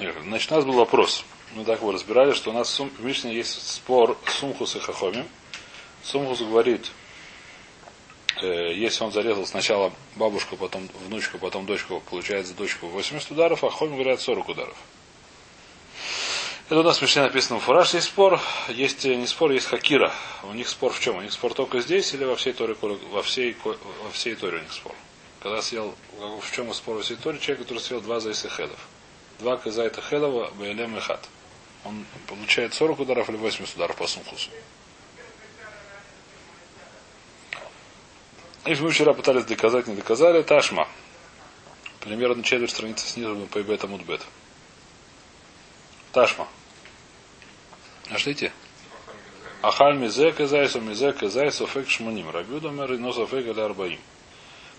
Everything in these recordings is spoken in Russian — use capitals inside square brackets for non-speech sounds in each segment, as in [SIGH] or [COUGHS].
Значит, у нас был вопрос. Мы так его разбирали, что у нас в Мишне есть спор Сумхус и Хахомим. Сумхус говорит, э, если он зарезал сначала бабушку, потом внучку, потом дочку, получается дочку 80 ударов, а Хохомим говорят 40 ударов. Это у нас в Мишне написано в Фураж есть спор, есть не спор, есть Хакира. У них спор в чем? У них спор только здесь или во всей Торе, во всей, во всей Торе у них спор? Когда съел, в чем спор во всей Торе, человек, который съел два зайсахедов. Два казайта хедова, бэлем и хат. Он получает 40 ударов или 80 ударов по сумхусу. И мы вчера пытались доказать, не доказали. Ташма. Примерно четверть страницы снизу по бета мудбет. Ташма. Нашлите? Ахаль мизе казайсу мизе казайсу фек шманим. Рабюдамер и нософек или арбаим.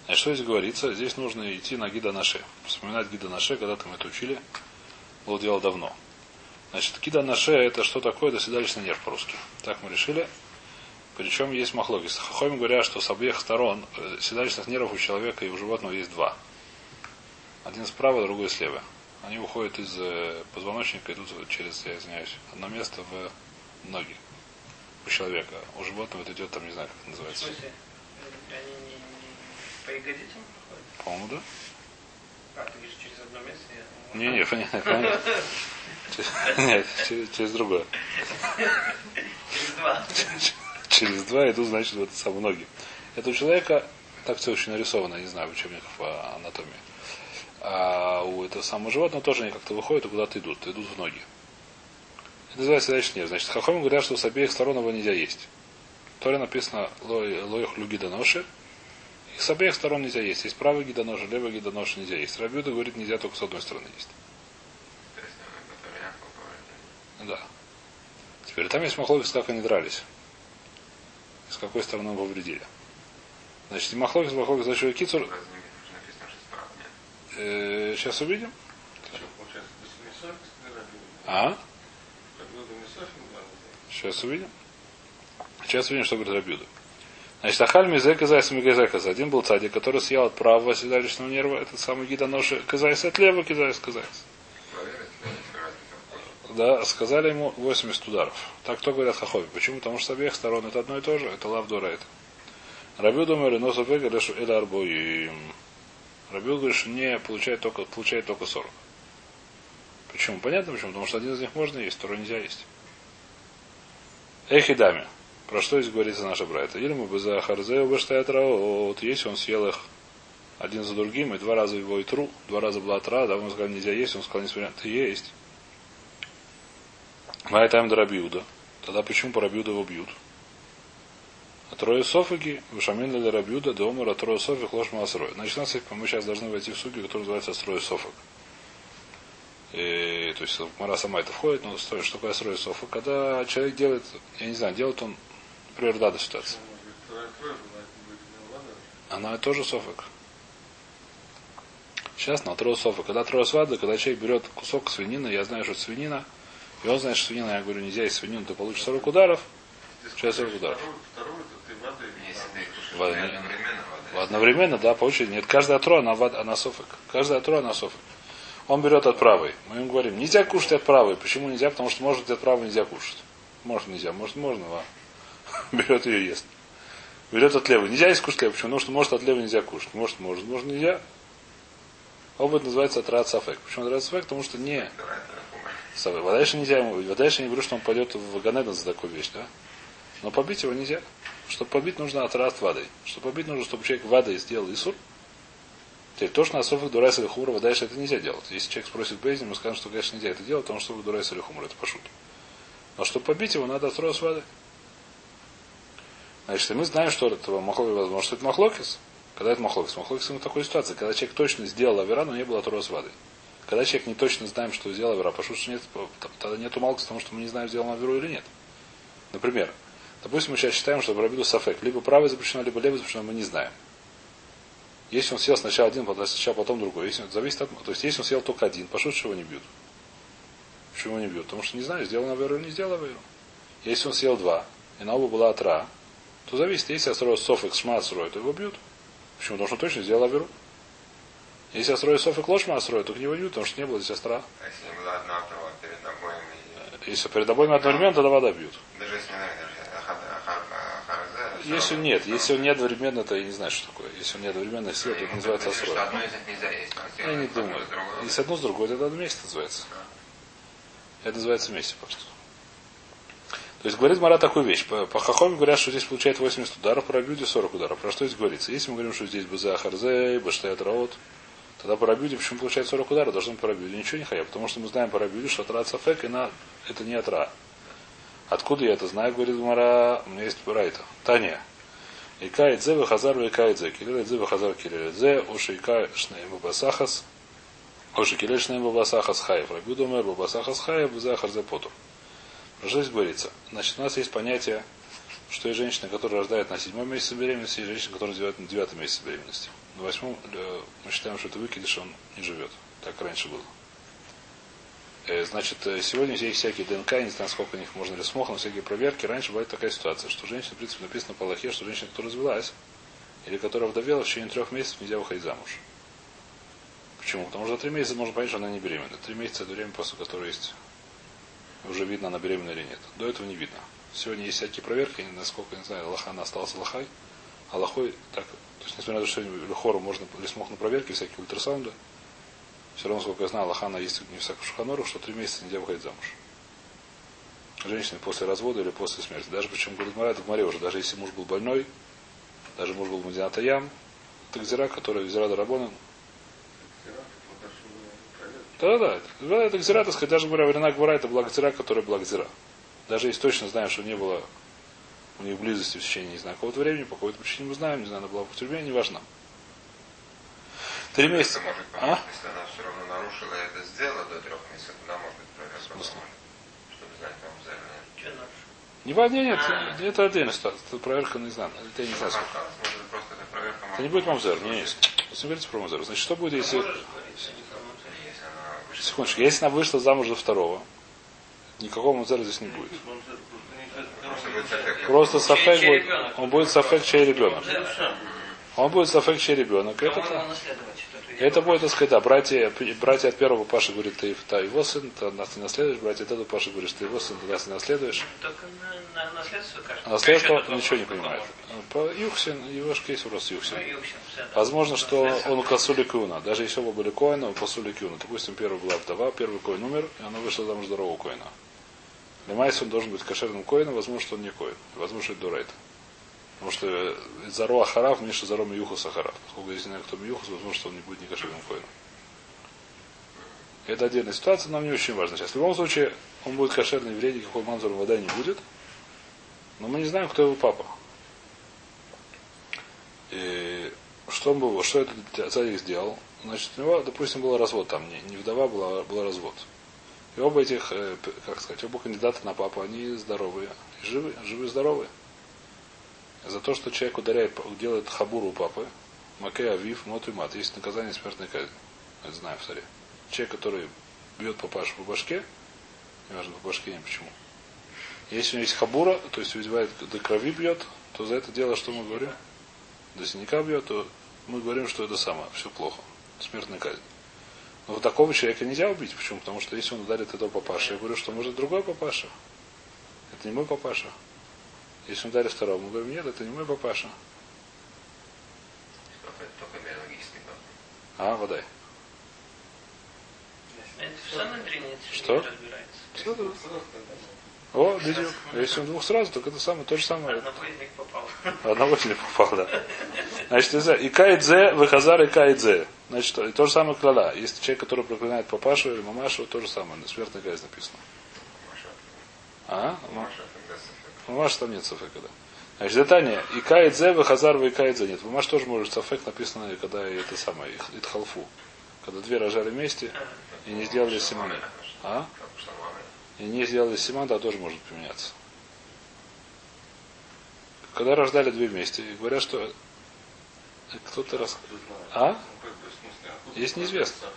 Значит, что здесь говорится? Здесь нужно идти на гида наше. Вспоминать гида наше, когда-то мы это учили. Было дело давно. Значит, кида наше это что такое? Это седалищный нерв по-русски. Так мы решили. Причем есть махлогис. Хохоми говорят, что с обеих сторон э, седалищных нервов у человека и у животного есть два. Один справа, другой слева. Они уходят из э, позвоночника, идут через, я извиняюсь, одно место в ноги у человека. У животного это идет там, не знаю, как это называется. В смысле? Они не, не по ягодицам По-моему, да. А, ты видишь через одно место? Я... Не, не, понятно, понятно. Нет, через, другое. Через два. Через два идут, значит, вот сам ноги. Это у человека, так все очень нарисовано, не знаю, в учебниках по анатомии. А у этого самого животного тоже они как-то выходят и куда-то идут, идут в ноги. Это называется дальше нет. Значит, хахоми говорят, что с обеих сторон его нельзя есть. В Торе написано лоих люги доноши. С обеих сторон нельзя есть. Есть правый гидоноши, левый гидоноши нельзя есть. Рабюда говорит, нельзя только с одной стороны есть. Да. Теперь там есть махлокис, как они дрались. С какой стороны повредили. Значит, махлокис, махлокис, значит, кицур... Э, сейчас увидим. А? Сейчас увидим. Сейчас увидим, что говорит Рабюда. Значит, Ахаль Мизек Казайс Мигазекас. Один был цадик, который съел от правого седалищного нерва, этот самый гидоноши Казайс от левого Казайс Казайс. Да, сказали ему 80 ударов. Так кто говорят Хахови. Почему? Потому что с обеих сторон это одно и то же. Это лавдора это. Рабю думали, но Софега решу это арбоим. Рабил говорит, что не получает только, получает только 40. Почему? Понятно почему? Потому что один из них можно есть, второй нельзя есть. Эхидами. Про что здесь говорится наша братья? Или мы бы за Харзею выштает вот если он съел их один за другим, и два раза его и тру, два раза была тра, да, он сказал, нельзя есть, он сказал, несмотря ты есть. Май тайм Рабиуда. Тогда почему по Рабиуда его бьют? А трое софаги, вышамин для Рабиуда, домар, а трое софик, ложь маасрой. Значит, нас, мы сейчас должны войти в суги, который называется строй софак. И, то есть Мара сама это входит, но что такое строй софак? Когда человек делает, я не знаю, делает он, например, да, ситуация. Она тоже софак. Сейчас на трое софак. Когда трое свады, когда человек берет кусок свинины, я знаю, что свинина, и он знает, что свинина, я говорю, нельзя есть свинину, ты получишь 40 ударов, сейчас 40 ударов. Одновременно, одновременно, да, по очереди. Нет, каждая тро, она, она софик. Каждая тро, она софик. Он берет от правой. Мы ему говорим, нельзя кушать от правой. Почему нельзя? Потому что может от правой нельзя кушать. Может нельзя, может можно, а [LAUGHS] берет ее ест. Берет от левой. Нельзя есть кушать левой. Почему? Потому что может от левой нельзя кушать. Может, может, может нельзя. Оба называется атрат сафек. Почему атрат сафек? Потому что не собой. Вадайша нельзя ему. Вадайша не говорю, что он пойдет в Ганедон за такую вещь, да? Но побить его нельзя. Чтобы побить нужно от раз вадой. Чтобы побить нужно, чтобы человек вадой сделал Исур. Теперь то, что на софах дурайс или хумра, дальше это нельзя делать. Если человек спросит Бейзин, мы скажем, что, конечно, нельзя это делать, потому что софах дурайс или хумра, это пошут. Но чтобы побить его, надо от с вадой. Значит, мы знаем, что это махлокис, возможно, что это махлокис. Когда это махлокис? Махлокис в такой ситуации, когда человек точно сделал авера, но не было от с вадой. Когда человек не точно знаем, что сделал Авера, потому что нет, тогда нет умалка, потому что мы не знаем, сделал он Аверу или нет. Например, допустим, мы сейчас считаем, что Рабиду Сафек либо правый запрещено, либо левый запрещено, мы не знаем. Если он съел сначала один, потом сначала потом другой, если зависит от... То есть, если он съел только один, пошут, что его не бьют. Почему его не бьют? Потому что не знаю, сделал Аверу или не сделал Аверу. Если он съел два, и на оба была отра, то зависит, если я строю софик, шмат строю, то его бьют. Почему? Потому что он точно сделал Аверу. Если Асрой Софик Лошма Асрой, то к него не бьют, потому что не было здесь Астра. А если не было одна, то перед обоим и... Если перед обоими одновременно, тогда вода бьют. Даже если не. Если нет, если он не одновременно, то я не знаю, что такое. Если он не одновременно сидит, то это называется Асрой. Есть. Я не думаю. Если одно с другой, то это вместе называется. Это называется вместе просто. То есть говорит Мара такую вещь. По, по Хахоме говорят, что здесь получает 80 ударов, по Рабюде 40 ударов. Про что здесь говорится? Если мы говорим, что здесь База Харзе, Баштаят Раот, тогда по Рабюде, почему получает 40 ударов, должен по Рабюде ничего не хая. Потому что мы знаем по Рабюде, что Атра Цафек, и на, это не Атра. Откуда я это знаю, говорит Мара, у меня есть Райта. Таня. И кайдзе вахазар ве кайдзе. Килеледзе вахазар килеледзе. Уши ика шнеем бабасахас. Уши шнеем бабасахас хаев. Рабюд умер бабасахас хаев. Захар зе потур. Здесь говорится? Значит, у нас есть понятие, что есть женщина, которая рождает на седьмом месяце беременности, и женщина, которая живет на девятом месяце беременности. На восьмом э, мы считаем, что это выкидыш, он не живет. Так раньше было. Э, значит, э, сегодня есть всякие ДНК, не знаю, сколько них можно ли смог, но всякие проверки. Раньше бывает такая ситуация, что женщина, в принципе, написано по Аллахе, что женщина, которая развелась, или которая вдовела, в течение трех месяцев нельзя выходить замуж. Почему? Потому что за три месяца можно понять, что она не беременна. Три месяца это время, после которого есть уже видно, она беременна или нет. До этого не видно. Сегодня есть всякие проверки, насколько, не знаю, лоха остался лохай, а лохой так, то есть, несмотря на то, что хору можно или смог на проверке, всякие ультрасаунды, все равно, сколько я знаю, лохана есть не всякую шуханору, что три месяца нельзя выходить замуж. Женщины после развода или после смерти. Даже причем, говорит Марат в море уже, даже если муж был больной, даже муж был Мадината Ям, так зира, который зира Дарабона, да, да, да. Это гзира, так сказать, даже говоря, времена Гвара, это была гзира, которая была гзира. Даже если точно знаем, что не было у них близости в течение, не знаю, какого-то времени, по какой-то причине мы знаем, не знаю, она была в тюрьме, неважно. Три месяца. Может, а? Если она все равно нарушила и это сделала до трех месяцев, тогда может быть проверка. Чтобы знать, вам взяли. Не важно, нет, нет, это отдельная ситуация. Это проверка, не знаю. Это я не знаю. Может, просто это проверка Это не будет мамзер, не, нет. Если говорите про мамзер, значит, что будет, если... Если она вышла. Секундочку, если она вышла замуж за второго, никакого мамзера здесь не будет. Просто сафек будет, он будет сафек чей ребенок. Он будет сафек чей ребенок. Это, это будет, так сказать, да, братья, братья от первого Паши говорит, ты, та его сын, ты нас не наследуешь, братья от этого Паши говоришь, ты его сын, ты нас не наследуешь. Только на, на наследство кажется. А наследство ничего не понимает. По Юхсин, его же кейс урос Юхсин. Да. Возможно, что он косули Кюна. Даже если оба были Коина, он косули Кюна. Допустим, первый была вдова, первый Коин умер, и она вышла замуж здорового Коина. Для Майса он должен быть кошерным Коином, возможно, что он не Коин. Возможно, что это Дурайт. Потому что Заро Ахарав, Миша Заро Миюхус Ахарав. Поскольку не знаю, кто Миюхус, возможно, что он не будет кошерным Коином. Это отдельная ситуация, нам не очень важно сейчас. В любом случае, он будет кошерный еврей, никакой манзур вода не будет. Но мы не знаем, кто его папа. И что он был, что этот царик сделал? Значит, у него, допустим, был развод там, не, не вдова была, был развод. И оба этих, э, как сказать, оба кандидата на папу, они здоровые, живы, живы здоровые. За то, что человек ударяет, делает хабуру у папы, Макей Авив, Мот и Мат, есть наказание смертной казни. Это знаю в царе. Человек, который бьет папашу по башке, не важно, по башке, не почему. Если у него есть хабура, то есть убивает до крови бьет, то за это дело, что мы говорим? До синяка бьет, то мы говорим, что это самое, все плохо. Смертная казнь. Но вот такого человека нельзя убить. Почему? Потому что если он ударит этого папаша, я говорю, что может другой папаша. Это не мой папаша. Если он ударит второго, мы говорим, нет, это не мой папаша. Только, биологический папа. А, водай. Это в Что? да. О, видео. Если он двух сразу, так это самое, то же самое. Одного из них попал. Одного не попал, да. Значит, и кайдзе, выхазар и кайдзе. Значит, и то же самое кляла. Есть человек, который проклинает папашу или мамашу, то же самое. На смертной казнь написано. А? Ма- Маша. Мамаш там нет сафека, да. Значит, детание. И кайдзе, выхазар, и кайдзе нет. Мамаш тоже может сафек написано, когда это самое, итхалфу. Когда две рожали вместе и не сделали симаны. А? И не сделали симан, да, тоже может поменяться. Когда рождали две вместе, и говорят, что кто-то раз... А? Есть неизвестно.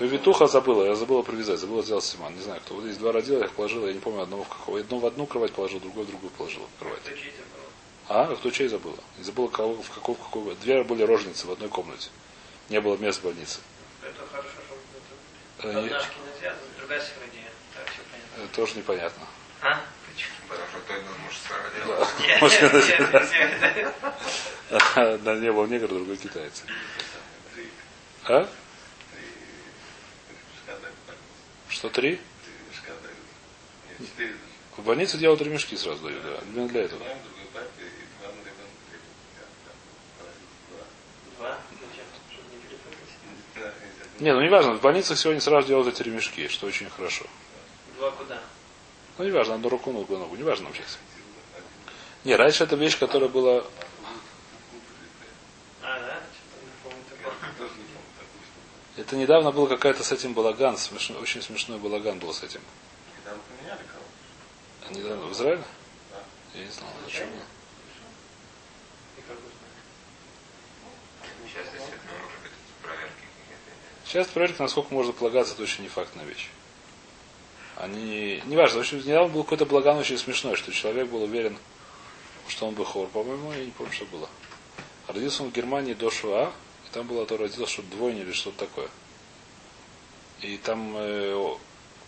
Повитуха забыла, я забыла привязать, забыла сделать симан. Не знаю, кто. Вот здесь два родила, я их положила, я не помню одного в какого. Одну в одну кровать положил, другой в другую положил кровать. Чей-то был? А? Кто чей забыла? И забыла, кого, в какого, в какого. Две были рожницы в одной комнате. Не было мест в больнице. Это хорошо, что это... Однажки нельзя, другая сфера Так, все понятно. э, тоже непонятно. А? Это-. Да, не был негр, другой китаец. А? Что, три? В больнице делают ремешки сразу дают, да. Именно для этого. Не перепутать. Не, ну неважно, в больницах сегодня сразу делают эти ремешки, что очень хорошо. Два куда? Ну неважно, на руку, ногу, ногу, неважно нам сейчас. Не, раньше это вещь, которая была... А, да? Что-то не помню такого. Это недавно был какая-то с этим балаган, смешной, очень смешной балаган был с этим. А Недавно в Израиле? Я не знал, зачем. И как узнать? Сейчас действительно может быть проверки какие-то. Сейчас проверка, насколько можно полагаться, это очень не фактная вещь. Они, неважно, в общем, недавно был какой-то балаган очень смешной, что человек был уверен, что он бы хор, по-моему, я не помню, что было. Родился он в Германии до Шуа, и там было то родился, что двойня или что-то такое. И там э,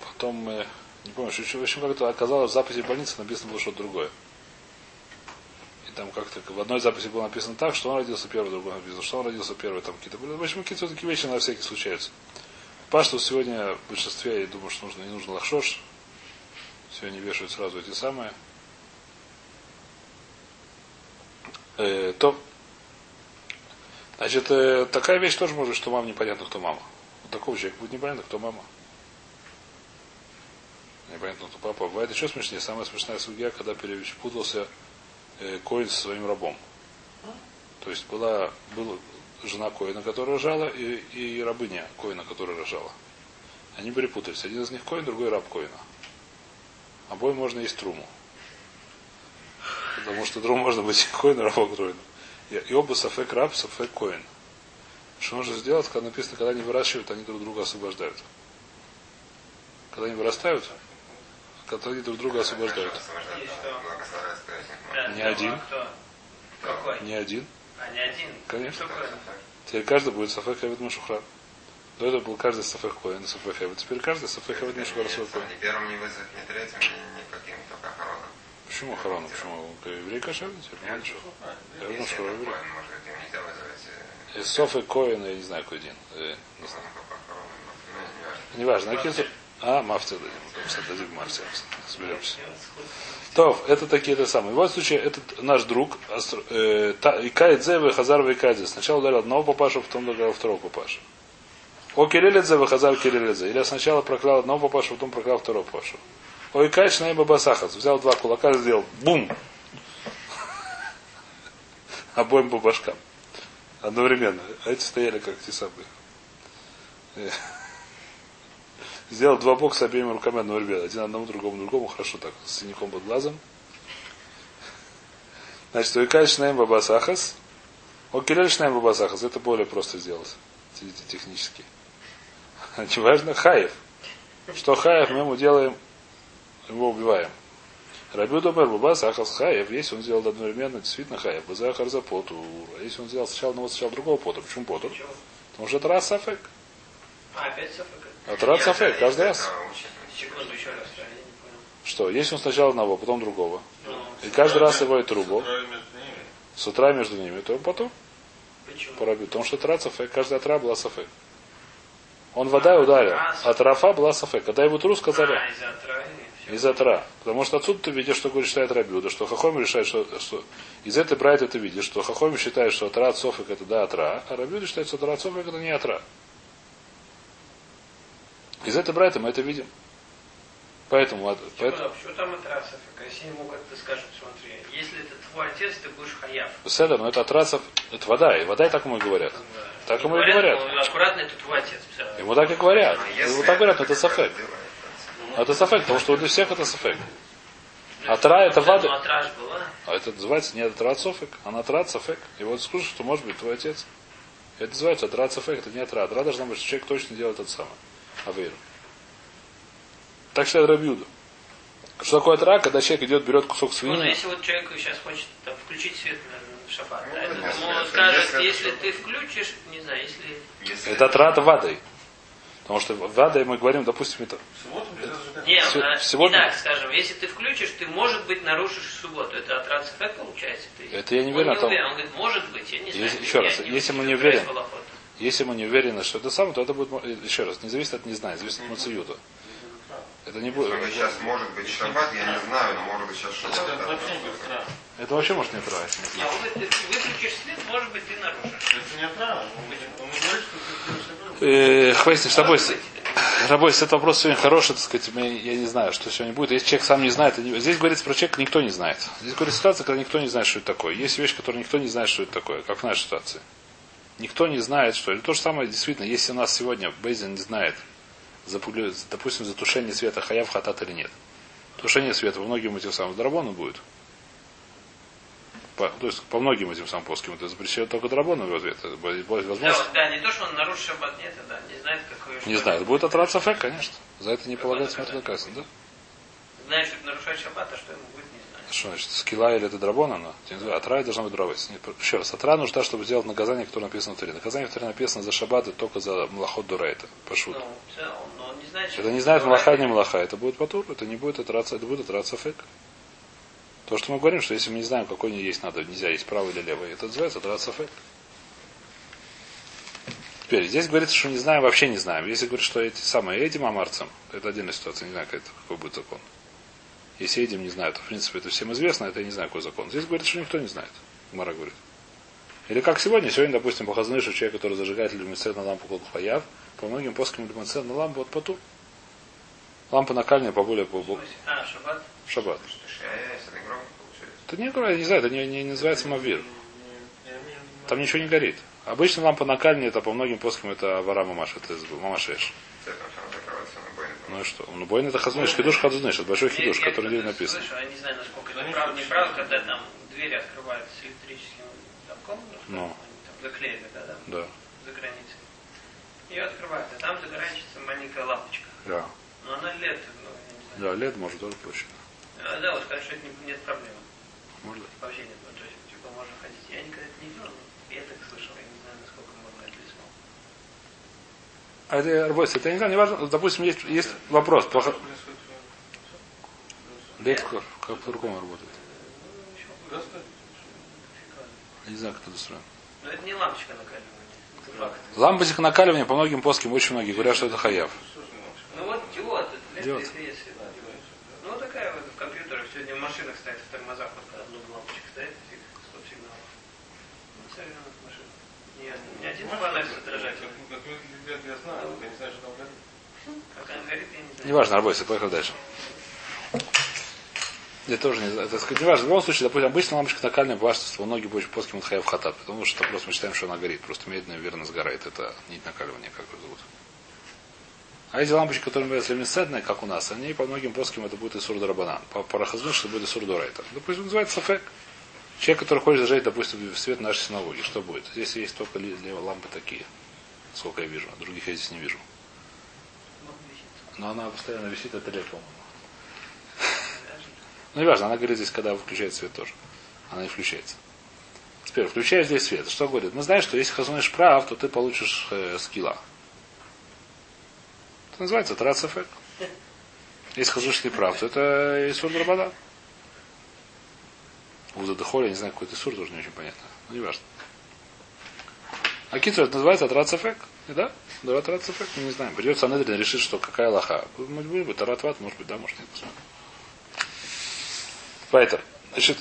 потом, э, не помню, в общем, как-то оказалось в записи больницы написано было что-то другое. И там как-то в одной записи было написано так, что он родился первый, другой написано, что он родился первый, там какие-то. В общем, какие-то такие вещи на всякий случаются. По что сегодня в большинстве, я думаю, что нужно, не нужно лахшош. Сегодня вешают сразу эти самые. Э, то, значит, э, такая вещь тоже может, что мама непонятно, кто мама. У такого человека будет непонятно, кто мама. Непонятно, кто папа. Бывает еще смешнее. Самая смешная судья, когда перепутался э, Коин со своим рабом. То есть была, была жена Коина, которая рожала, и, и рабыня Коина, которая рожала. Они перепутались. Один из них Коин, другой раб Коина. Обоим можно есть труму. Потому что труму можно быть Коин, рабом Коина. И, и оба сафек раб, сафек Коин. Что нужно сделать, когда написано, когда они выращивают, они друг друга освобождают. Когда они вырастают, когда они друг друга освобождают. Не один. Какой? Не один. А, не один? Конечно. Теперь каждый будет Сафек Хавид Машухра. До этого был каждый Сафек Коин, Сафек Хавид. Теперь каждый Сафек Хавид Машухра Коин. Ни первым, ни вызов, ни третьим, ни. Почему Харон? Почему? Еврей ничего. Я думаю, что еврей. Вызвать э, Из Софы Коин, я не знаю, какой день. Э, не знаю. Ну, не важно. Неважно. А какие А, мафтия дадим. Дадим мафтия. Разберемся. То, это такие это самые. В любом случае, этот наш друг, астро- э, Икаидзе, Хазар Икаидзе. Сначала ударил одного папашу, потом ударил второго папашу. О Кириллидзе, Хазар Кириллидзе. Или сначала проклял одного папашу, потом проклял второго папашу. О Икач на Бабасахас. Взял два кулака сделал бум. Обоим по башкам. Одновременно. А эти стояли как те самые. Э. Сделал два бокса обеими руками ребята. Один одному, другому, другому. Хорошо так. С синяком под глазом. Значит, Уикай Шнаем Бабасахас. Окелель Шнаем Бабасахас. Это более просто сделать. Технически. [LAUGHS] Не важно. Хаев. Что Хаев мы ему делаем? Его убиваем. Рабю Добер Бабасахас Хаев. Если он сделал одновременно, действительно Хаев. Базахар за потур. А если он сделал сначала одного, сначала другого потур. Почему потур? Почему? Потому что это раз Сафек. А, опять Софак? Это раз Сафек. Каждый раз. Секунду, еще понял. Что? Если он сначала одного, потом другого. Ну, И каждый раз его и трубу. С утра между ними, то потом порабит. Потому что тра сафек, каждая тра была сафек. Он вода ударил, а трафа была сафек. Когда его тру сказали, А, из-за отравления. Всё. из-за тра. Потому что отсюда ты видишь, что говорит, считает Рабиуда, что Хахоми решает, что, что из этой брайта ты видишь, что Хахоми считает, что атра от софик это да атра, а Рабиуда считает, что атра от софик это не атра. Из этой брайта мы это видим. Поэтому, от- поэтому Почему, почему там отра Софак? Если ему как-то скажут, смотри, если это твой отец, ты будешь хаяв. Седер, но это атрацев, это вода, и вода и так ему и говорят. Так Не ему и говорят. но аккуратно, это твой отец. Ему так и говорят. А Ему так говорят, но это делает, Это сафек, потому что для всех это сафек. Атра это. Ну, атра была. А это называется не атрат софек, а натрат сафек. И вот скажешь, что может быть твой отец. Это называется атрат сафек, это не атра. Атра должна быть, что человек точно делает это самое. Авейру. Так считает Рабиуда. Что такое атра, когда человек идет, берет кусок Ну, свинины. если вот человек сейчас хочет там, включить свет, наверное, в шаббат. Ну, А если- ему скажет, если- ты включишь, не знаю, если... Если Это трата вадой. Потому что вадой мы говорим, допустим, это В. Нет, Се- а, сегодня- не так, скажем, если ты включишь, ты, может быть, нарушишь в субботу. Это от Рацефек получается? Ты... Это я не Он уверен о том. уверен. Он говорит, может быть, я не знаю. Если- еще раз, не если мы не разбираюсь уверен, в Аллахот. Если мы не уверены, что это самое, то это будет, еще раз, не зависит от не знаю, зависит от Мациюта. Это не будет. Только сейчас может быть шаббат, я не знаю, но может быть сейчас шаббат. Это да. вообще не. Это вообще может не отравить. Не, он говорит, ты выключишь свет, может быть, ты нарушишь. Это не. Он говорит, он говорит, что ты Э, Хвастишь, тобой, Может быть. Рабой, этот вопрос сегодня хороший, так сказать, я не знаю, что сегодня будет. Если человек сам не знает, здесь говорится про человека, никто не знает. Здесь говорится ситуация, когда никто не знает, что это такое. Есть вещь, которую никто не знает, что это такое, как в нашей ситуации. Никто не знает, что это. То же самое, действительно, если у нас сегодня Бейзин не знает, допустим, затушение света хаяв хатат или нет. Тушение света по многим этим самым драбону будет. По, то есть по многим этим самым плоским это запрещено только драбону в ответ. Это будет Да, вот, да, не то, что он нарушил шаббат, нет, да, не знает, какой Не знаю, это будет отраться фэк, конечно. За это не полагается смерть доказано, да? Знает, что это нарушает шаббат, а что ему будет, не знает. Что значит, скилла или это драбона, но я не знаю, атра должна быть дробовать. Еще раз, атра нужна, чтобы сделать наказание, которое написано в Торе. Наказание, которое написано за шаббат, и только за млахот дурейта. Пошут. Ну, он, он не знает, Это не знает млаха, не млаха. Это будет патур, это не будет отраться, это будет отраться фэк. То, что мы говорим, что если мы не знаем, какой не есть надо, нельзя есть правый или левый, это называется фэк. Теперь, здесь говорится, что не знаем, вообще не знаем. Если говорить, что эти самые этим амарцам, это отдельная ситуация, не знаю, какой, какой будет закон. Если этим не знают, то в принципе это всем известно, это я не знаю, какой закон. Здесь говорится, что никто не знает. Мара говорит. Или как сегодня, сегодня, допустим, показаны, что человек, который зажигает люминесцент на лампу хаяв, по многим плоским люминесцент на лампу от поту. Лампа накальная по более по, А, шаббат. шаббат. Шая, если не громко получается. Это не, я не знаю, это не, не называется мавир. Не- не- не- Там ничего не горит. Обычно лампа накальная, это по многим плоским, это авара мамаш, это мамашеш. Ну и что? Ну, бойн это хазуныш, хидуш хазуныш, это большой хидуш, который здесь написан. Я не знаю, насколько это что-то неправда, считают. когда там двери открываются электрическим замком, ну, Ну. там заклеили, да, да, Да. за границей. Ее открывают, а там загорается маленькая лампочка. Да. Но она лет, ну, я не знаю. Да, лет может тоже проще. А, да, вот не- нет проблем. Может. Вообще нет. Ну, то есть, типа, можно ходить. Я никогда это не делал, но я так слышал, я не знаю, насколько можно это рискнул. А это работает, это я не знаю, не важно. Допустим, есть, есть вопрос. Плохо... Лет как, по-другому работает. Ну, не знаю, как это устроено. Но это не лампочка накаливания. Это. Лампочек накаливания по многим плоским очень многие говорят, что это хаяв. Ну вот диод, это Диод. Ну такая вот в компьютерах сегодня в машинах стоит в тормозах, вот когда много лампочек стоит, этих стоп-сигналов. Ну, современных машин. Не, вы, ребят, я знаю, я не знаю, что там горит. Как она горит, я не знаю. Неважно, работает, поехали дальше. Я тоже не знаю. Это сказать, неважно. В любом случае, допустим, обычно лампочка накальная башенство, многие больше плоским от хаяв хатат, потому что просто мы считаем, что она горит. Просто медленно, верно сгорает. Это нить накаливания, как его зовут. А эти лампочки, которые являются люминесцентные, как у нас, они по многим плоским это будет Исур Дарабанан. По парахазун, что будет Исур Дорайта. Допустим, называется Сафек. Человек, который хочет зажечь, допустим, свет нашей синагоги, что будет? Здесь есть только лампы такие, сколько я вижу. Других я здесь не вижу. Но она постоянно висит, это лет, по-моему. Ну, не важно, она говорит здесь, когда выключает свет тоже. Она не включается. Теперь, включаешь здесь свет. Что говорит? Мы знаем, что если хазунишь прав, то ты получишь э, скилла. Это называется трацефек. Если хазунишь не прав, то это Исур Драбада. У Задыхоля, я не знаю, какой это Исур, тоже не очень понятно. Ну, не важно. А китр это называется трацефек. Да? Да, трацефек, мы не знаем. Придется Анедрин решить, что какая лоха. Может быть, таратват, может быть, да, может нет. Поэтому, значит,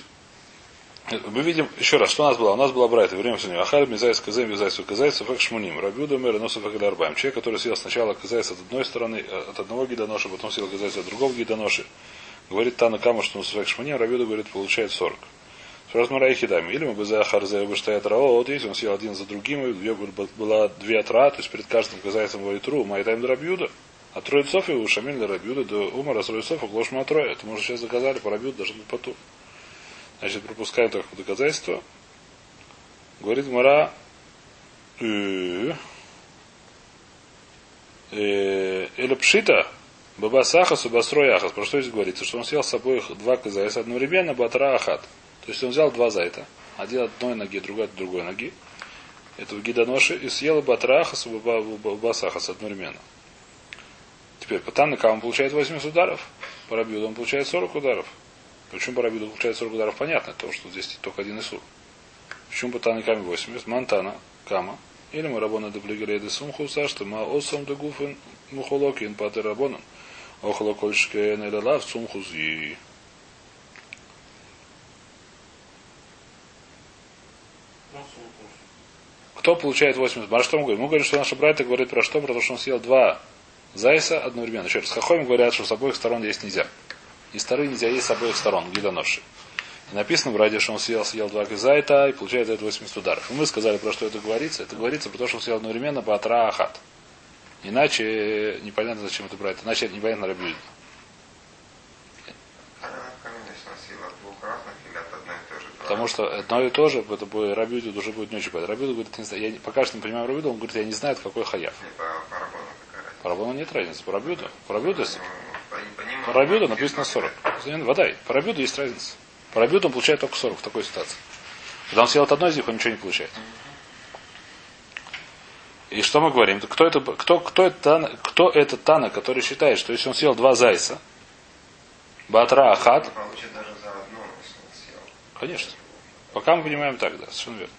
мы видим, еще раз, что у нас было? У нас была Брайта, время сегодня. Ахаль, Мизайс, Казем, Мизайс, Казайс, Суфак, Шмуним. Рабюда, Мэр, Носов, Арбаем. Человек, который съел сначала Казайс от одной стороны, э, от одного гидоноши, потом съел Казайс от другого гидоноши. Говорит Тана Кама, что Носов, Шмуним, Рабюда, говорит, получает 40. Сразу Мара и Хидами. Или мы бы за Ахарзе, бы стоят Рао, вот если он съел один за другим, и две- была две отра, то есть перед каждым Казайсом говорит Ру, Майтайм Рабюда. А трое цов и у Шамиль Рабюда до Умара трое цов, углошь Матроя. Это мы уже сейчас доказали, по Рабюду должен быть потур. Значит, пропускаем только доказательство. Говорит Мара, э, э, Эля Пшита, Баба Сахас, Басрой Ахас. Про что здесь говорится? Что он съел с собой два казайса одновременно, Батра Ахат. То есть он взял два зайта. Один одной ноги, другой от другой ноги. Этого гидоноши и съела батрахас басахас одновременно. Теперь по Таннакам он получает 80 ударов, по Рабиуду он получает 40 ударов. Почему по Рабиуду получает 40 ударов, понятно, то, что здесь только один Исур. Почему по Таннакаме 80? Монтана, Кама. Или мы рабона деплигереды сумхуса, что ма осом де гуфен мухолокин патер рабонан. Охолокольшкен или лав сумхузи. Кто получает 80? А что мы говорим? Мы говорим, что наша братья говорит про что? Про то, что он съел два зайса одновременно. Еще раз, хахоим говорят, что с обоих сторон есть нельзя. И стары нельзя есть с обоих сторон, гидоноши. И написано в ради, что он съел, съел два зайта и получает за это 80 ударов. И мы сказали, про что это говорится. Это говорится про то, что он съел одновременно по ахат. Иначе непонятно, зачем это брать. Иначе непонятно рабюет. Потому что одно и то же, это будет Рабиуду уже будет не очень понятно. Рабиуду говорит, не знаю, я пока что не понимаю Рабиуду, он говорит, я не знаю, какой хаяв. По Рабону нет разницы. По Рабиуду. По Рабиуду, по Рабиуду написано 40. Водай. По Рабиуду есть разница. По Рабиуду он получает только 40 в такой ситуации. Когда он съел от одной из них, он ничего не получает. И что мы говорим? Кто это, кто, кто, это, тана, кто это Тана, который считает, что если он съел два зайца, Батра Ахат. Конечно. Пока мы понимаем так, да, совершенно верно.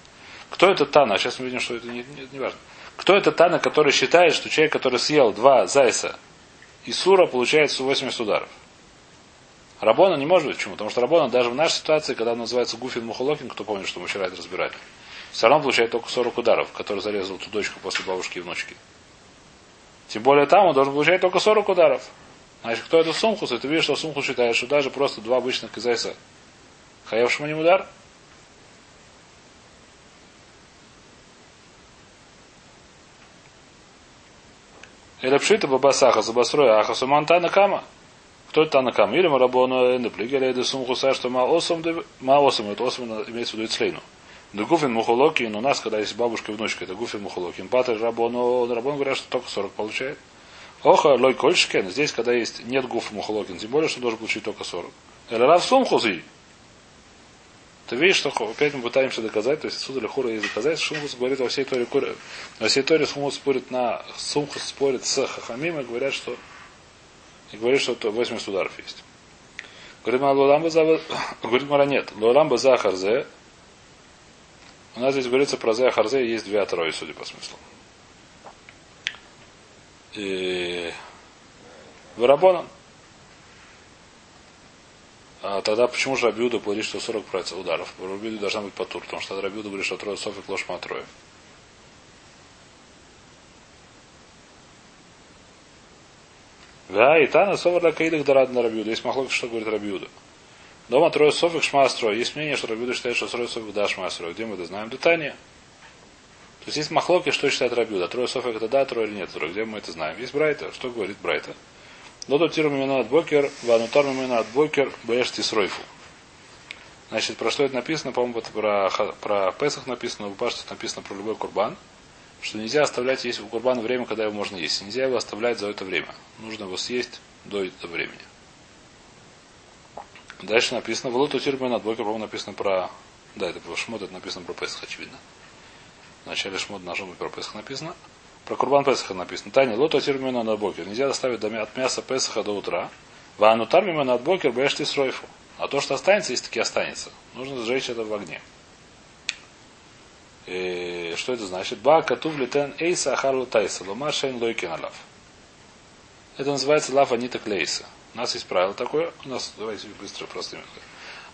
Кто это Тана? Сейчас мы видим, что это не, не, не важно. Кто это Тана, который считает, что человек, который съел два зайца и сура, получает 180 ударов? Рабона не может быть. Почему? Потому что Рабона даже в нашей ситуации, когда он называется Гуфин Мухолокин, кто помнит, что мы вчера это разбирали, все равно получает только 40 ударов, который зарезал ту дочку после бабушки и внучки. Тем более там он должен получать только 40 ударов. Значит, кто это Сумхус, и ты видишь, что Сумхус считает, что даже просто два обычных кизайса Хаяв Шманим удар, Или пшита бабасаха забастроя аха суманта накама. Кто это накама? Или марабону энеплиг, или это сумхуса, что ма осом, ма осом, это осом имеется в виду ицлейну. Да гуфин мухолокин, у нас, когда есть бабушка и внучка, это гуфин мухолокин. Патер рабону, рабон говорят, что только 40 получает. Оха, лой кольшкен, здесь, когда есть, нет гуфа мухолокин, тем более, что должен получить только 40. Или рав сумхузи, ты видишь, что опять мы пытаемся доказать, то есть отсюда Лехура есть доказать, Шумхус говорит во всей Торе, во всей Торе Шумхус спорит на, Сумхус спорит с Хахамим и говорят, что и говорит, что 80 ударов есть. Говорит, Лоламба за [COUGHS] говорит, Мара нет. Лоламба за Харзе. У нас здесь говорится про Зе Харзе, есть две трое, судя по смыслу. И Варабонан. А тогда почему же Рабиуда говорит, что 40 ударов? Рабиуда должна быть по тур, потому что Рабиуда говорит, что трое софик ложь трое. Да, и Тана Совар Лакаидах Дарад на Рабиуда. Есть махлок, что говорит Рабиуда. Дома трое софик шма. Есть мнение, что Рабиуда считает, что трое софик да шма. Где мы это знаем? Детание. То есть есть махлоки, что считает Рабиуда. Трое софик это да, трое или нет. Трое. Где мы это знаем? Есть Брайта. Что говорит Брайта? Лодо тиру мимена от бокер, ванутар мимена от бокер, бэш тисройфу. Значит, про что это написано? По-моему, это про, про Песах написано, в Паштах написано про любой курбан, что нельзя оставлять есть у курбана время, когда его можно есть. Нельзя его оставлять за это время. Нужно его съесть до этого времени. Дальше написано, לא תותירו ממנו עד בוקר, по-моему, написано про... Да, это про Шмот, это написано про Песах, очевидно. В начале Шмот должно быть про Песах написано. Про Курбан Песаха написано. Таня, לא תותירו ממנו עד בוקר. Нельзя доставить от мяса Песаха до утра. והנותר ממנו עד בוקר באש תשרופו. А то, что останется, если таки останется, нужно сжечь это в огне. И что это значит? Ба катув летен эйса ахарлу тайса. Лома шейн лойкин алав. Это называется лав анита клейса. У нас есть правило такое. У нас, давайте быстро простыми.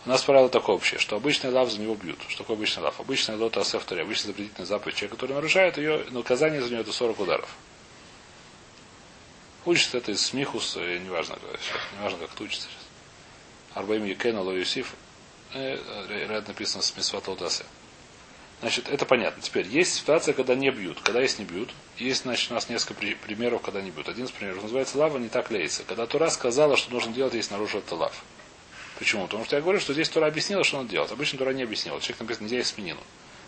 У нас правило такое общее, что обычный лав за него бьют. Что такое обычный лав? Обычный лота асефтори, обычный запретительный заповедь. Человек, который нарушает ее, наказание за нее это 40 ударов. Учится это из смихус, неважно, сейчас, неважно, как это учится. Арбаим Екена Ло Юсиф, э, ряд написано с Мисват. Значит, это понятно. Теперь, есть ситуация, когда не бьют. Когда есть не бьют. Есть, значит, у нас несколько примеров, когда не бьют. Один из примеров называется лава не так лейся. Когда Тура сказала, что нужно делать, если нарушил это лав. Почему? Потому что я говорю, что здесь Тура объяснила, что надо делать. Обычно Тура не объяснила. Человек написано, нельзя есть свинину.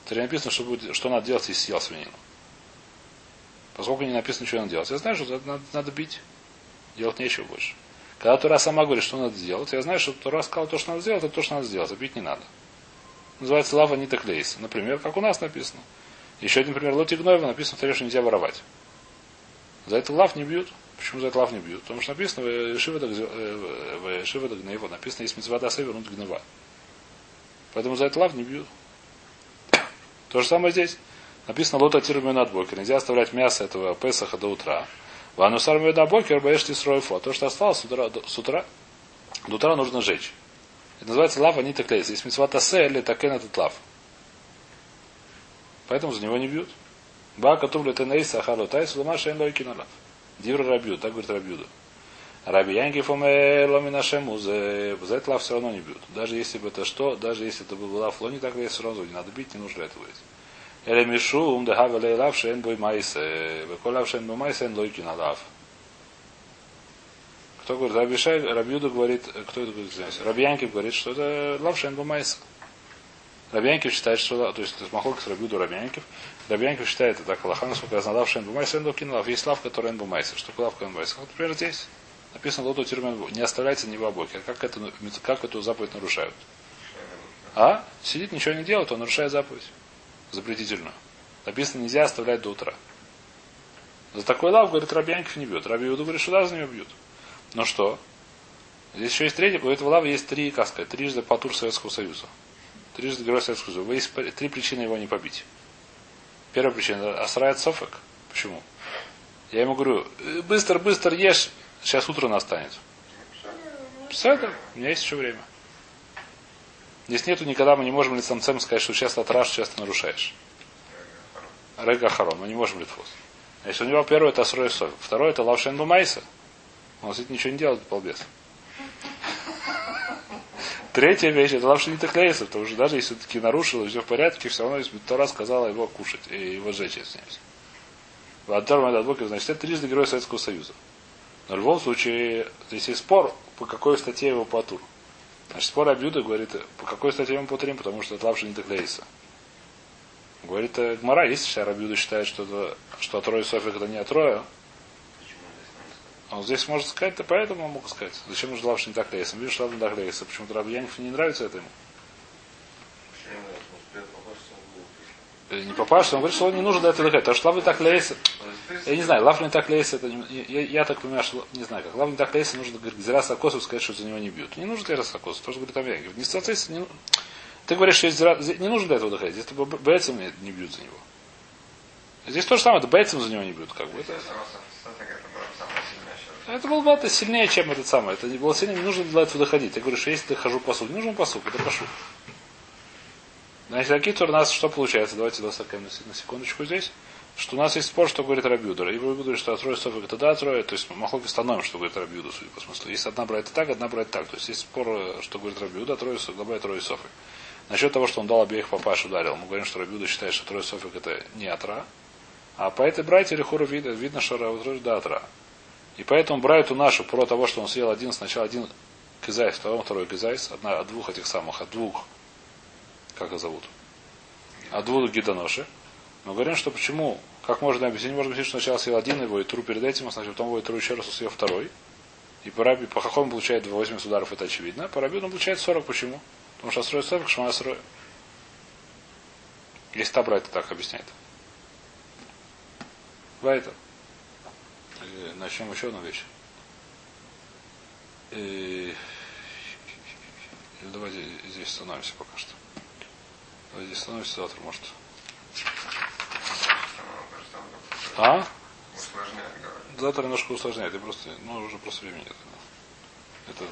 Тура написано, что, будет, что надо делать, если съел свинину. Поскольку не написано, что надо делать. Я знаю, что надо, надо бить. Делать нечего больше. Когда Тура сама говорит, что надо сделать, я знаю, что Тура сказала то, что надо сделать, это то, что надо сделать. А бить не надо. Называется лава не клейс. Например, как у нас написано. Еще один пример. Лоти гноева написано в что нельзя воровать. За это лав не бьют. Почему за это лав не бьют? Потому что написано в Шивада гнева. Написано, есть мецва дасе вернуть гнева. Поэтому за это лав не бьют. То же самое здесь. Написано лота тирмю над бокер. Нельзя оставлять мясо этого Песаха до утра. Ванусар на бокер боишь ты сройфу. А то, что осталось с утра, с утра, до утра нужно жечь. Это называется лав, а не так Есть мецва тасе или такен этот лав. Поэтому за него не бьют. Ба катубля тенейса ахалу тайс лума шен лойки на лав. Дивра рабью, так говорит Рабьюда. Раби Янкив ломинашему за этот лав все равно не бьют. Даже если бы это что, даже если это был лав лони, так все равно не надо бить, не нужно этого есть. Эле мишум да хавеле лав шен бой майсе. Векол лав шен бой майсе эн лойки на лав. Кто говорит? Раби Шай, Рабиуда говорит, кто это говорит здесь? Раби Янкив говорит, что это лав шен бой майсе. Раби Янкив считает, что, то есть, Махлок с Раби Янкив, Раби Янкив считает это так, Аллаха, насколько я знал, лав шен бой майсе, эн лойки на лав. Есть лав, который эн бой майсе. Что такое лав, который эн бой майсе? Вот, например, здесь. Написано лоту тюрмен не оставляйте ни в обоке. Как, это, как эту заповедь нарушают? А? Сидит, ничего не делает, он нарушает заповедь. Запретительную. Написано, нельзя оставлять до утра. За такой лав, говорит, Рабьянков не бьет. Раби Иуду говорит, что да, за него бьют. Ну что? Здесь еще есть третий, у этого лава есть три, как сказать, трижды потур Советского Союза. Трижды герой Советского Союза. Есть три причины его не побить. Первая причина – асрает софек. Почему? Я ему говорю, «Э, быстро, быстро ешь, сейчас утро настанет. Все у меня есть еще время. Здесь нету никогда, мы не можем лицемцем сказать, что сейчас отраж, сейчас ты нарушаешь. Рега Харон, мы не можем литфус. Если у него первое это Асрой Соф, второе это Лавшен Бумайса. Он сидит ничего не делает, полбес. Третья вещь это Лавшен Нитахлейса, потому что даже если таки нарушил, все в порядке, все равно если Тора сказала его кушать и его сжечь, извиняюсь. Ваддар Мададбокер, значит, это трижды герой Советского Союза. Но в любом случае, здесь есть спор, по какой статье его патур. Значит, спор Абьюда говорит, по какой статье ему патрим, потому что это лапша не таклейса. Говорит, э, Гмара, если сейчас Рабьюда считает, что, это, что от Роя Софик это не от Роя, он здесь может сказать, то поэтому он мог сказать. Зачем нужно лапша не так лейса? Видишь, не так лейса. Почему-то Раби Яниф не нравится это ему. Не попасть, он говорит, что он не нужен для этого дыхать. Потому что лавли так лейса. Я не знаю, лавли так лейса, это не, я, я так понимаю, что не знаю, как лавли так лейса нужно говорит, зира сакосу сказать, что за него не бьют. Не нужно зира сакосу, тоже говорит Амьян. Говорит, не соответственно, не, ты говоришь, что зира, не нужно для этого дыхать. Здесь бейцем не, бьют за него. Здесь то же самое, это бейцем за него не бьют, как бы. Это, это было бы это сильнее, чем этот самый. Это было сильнее, не нужно для этого доходить. Я говорю, что если ты хожу по суду, не нужен по суду, это прошу. Значит, Акитур у нас что получается? Давайте досакаем на секундочку здесь. Что у нас есть спор, что говорит Рабьюдер. И говорите, что трое софик это да, трое. То есть Махлоки становим, что говорит Рабьюда, судя по смыслу. Есть одна брать так, одна брать так. То есть есть спор, что говорит Рабьюда, трое софик, добавить трое софик. Насчет того, что он дал обеих папаш ударил. Мы говорим, что Рабьюда считает, что трое софик это не атра. А по этой братья или видно, видно, что Рабьюда да атра. И поэтому брайту нашу про того, что он съел один, сначала один кизайс, второй, второй кизайс, одна, от двух этих самых, от двух, как их зовут, от двух гидоноши. Мы говорим, что почему, как можно объяснить, можно объяснить, что сначала съел один его и тру перед этим, а сначала потом его и тру еще раз съел второй. И по, раби, по хахому получает 80 ударов, это очевидно. По рабину он получает 40. Почему? Потому что строит 40, шма строит. Если та брать, так объясняет. Вайта. Начнем еще одну вещь. И... Давайте здесь остановимся пока что. Давайте здесь остановимся завтра, может. А? Завтра немножко усложняет. Я просто, ну, уже просто времени нет. Это